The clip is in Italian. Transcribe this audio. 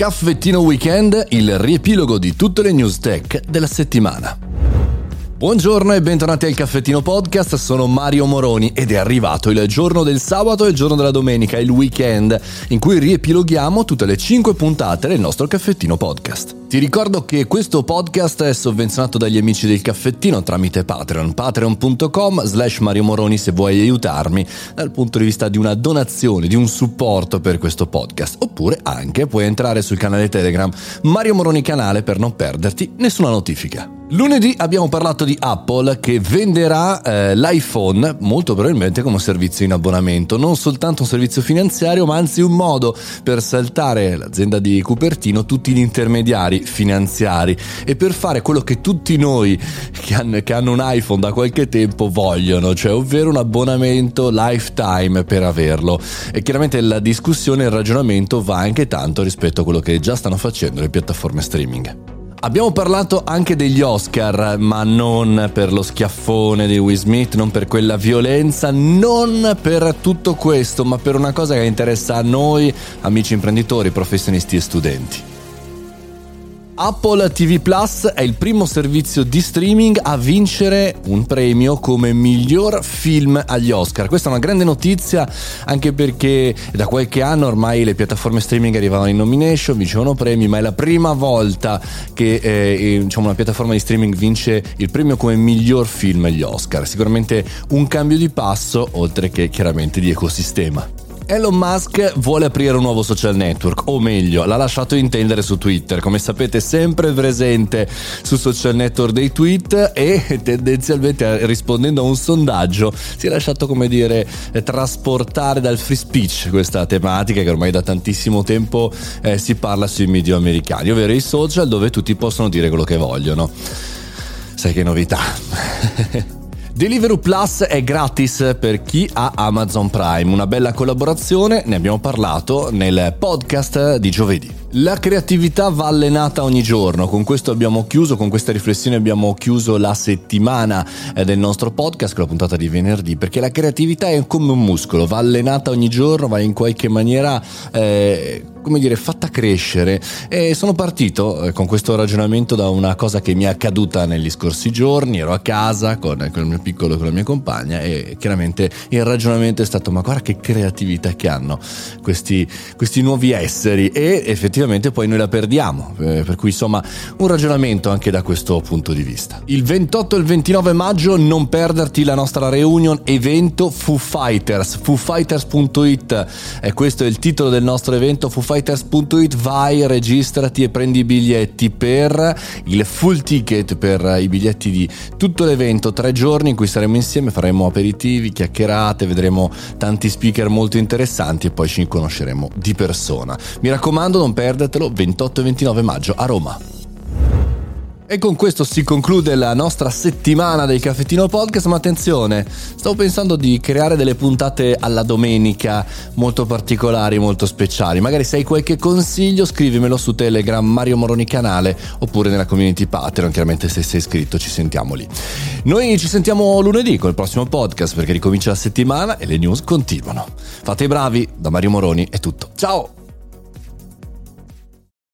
Caffettino Weekend, il riepilogo di tutte le news tech della settimana. Buongiorno e bentornati al Caffettino Podcast, sono Mario Moroni ed è arrivato il giorno del sabato e il giorno della domenica, il weekend, in cui riepiloghiamo tutte le 5 puntate del nostro Caffettino Podcast. Ti ricordo che questo podcast è sovvenzionato dagli amici del caffettino tramite Patreon, patreon.com slash Mario Moroni se vuoi aiutarmi dal punto di vista di una donazione, di un supporto per questo podcast. Oppure anche puoi entrare sul canale Telegram Mario Moroni Canale per non perderti nessuna notifica. Lunedì abbiamo parlato di Apple che venderà eh, l'iPhone molto probabilmente come servizio in abbonamento, non soltanto un servizio finanziario ma anzi un modo per saltare l'azienda di Cupertino tutti gli intermediari finanziari e per fare quello che tutti noi che hanno, che hanno un iPhone da qualche tempo vogliono, cioè ovvero un abbonamento lifetime per averlo. E chiaramente la discussione e il ragionamento va anche tanto rispetto a quello che già stanno facendo le piattaforme streaming. Abbiamo parlato anche degli Oscar, ma non per lo schiaffone di Will Smith, non per quella violenza, non per tutto questo, ma per una cosa che interessa a noi, amici imprenditori, professionisti e studenti. Apple TV Plus è il primo servizio di streaming a vincere un premio come miglior film agli Oscar. Questa è una grande notizia anche perché da qualche anno ormai le piattaforme streaming arrivavano in nomination, vincevano premi, ma è la prima volta che eh, diciamo, una piattaforma di streaming vince il premio come miglior film agli Oscar. Sicuramente un cambio di passo oltre che chiaramente di ecosistema. Elon Musk vuole aprire un nuovo social network, o meglio, l'ha lasciato intendere su Twitter, come sapete sempre presente su social network dei tweet e tendenzialmente rispondendo a un sondaggio si è lasciato come dire trasportare dal free speech questa tematica che ormai da tantissimo tempo eh, si parla sui media americani, ovvero i social dove tutti possono dire quello che vogliono. Sai che novità? Deliveroo Plus è gratis per chi ha Amazon Prime, una bella collaborazione, ne abbiamo parlato nel podcast di giovedì. La creatività va allenata ogni giorno, con questo abbiamo chiuso, con questa riflessione abbiamo chiuso la settimana eh, del nostro podcast, con la puntata di venerdì, perché la creatività è come un muscolo, va allenata ogni giorno, va in qualche maniera eh, come dire, fatta crescere. E sono partito eh, con questo ragionamento da una cosa che mi è accaduta negli scorsi giorni. Ero a casa con, con il mio piccolo e con la mia compagna e chiaramente il ragionamento è stato: ma guarda che creatività che hanno questi, questi nuovi esseri e effettivamente poi noi la perdiamo. Eh, per cui insomma un ragionamento anche da questo punto di vista. Il 28 e il 29 maggio non perderti la nostra reunion evento Foo Fighters, foofighters.it. E questo è il titolo del nostro evento Foo fighters.it vai, registrati e prendi i biglietti per il full ticket per i biglietti di tutto l'evento, tre giorni in cui saremo insieme, faremo aperitivi, chiacchierate, vedremo tanti speaker molto interessanti e poi ci conosceremo di persona. Mi raccomando, non perdetelo, 28 e 29 maggio a Roma. E con questo si conclude la nostra settimana del Caffettino Podcast, ma attenzione, stavo pensando di creare delle puntate alla domenica molto particolari, molto speciali. Magari se hai qualche consiglio scrivimelo su Telegram Mario Moroni Canale oppure nella community Patreon, chiaramente se sei iscritto ci sentiamo lì. Noi ci sentiamo lunedì con il prossimo podcast perché ricomincia la settimana e le news continuano. Fate i bravi, da Mario Moroni è tutto. Ciao!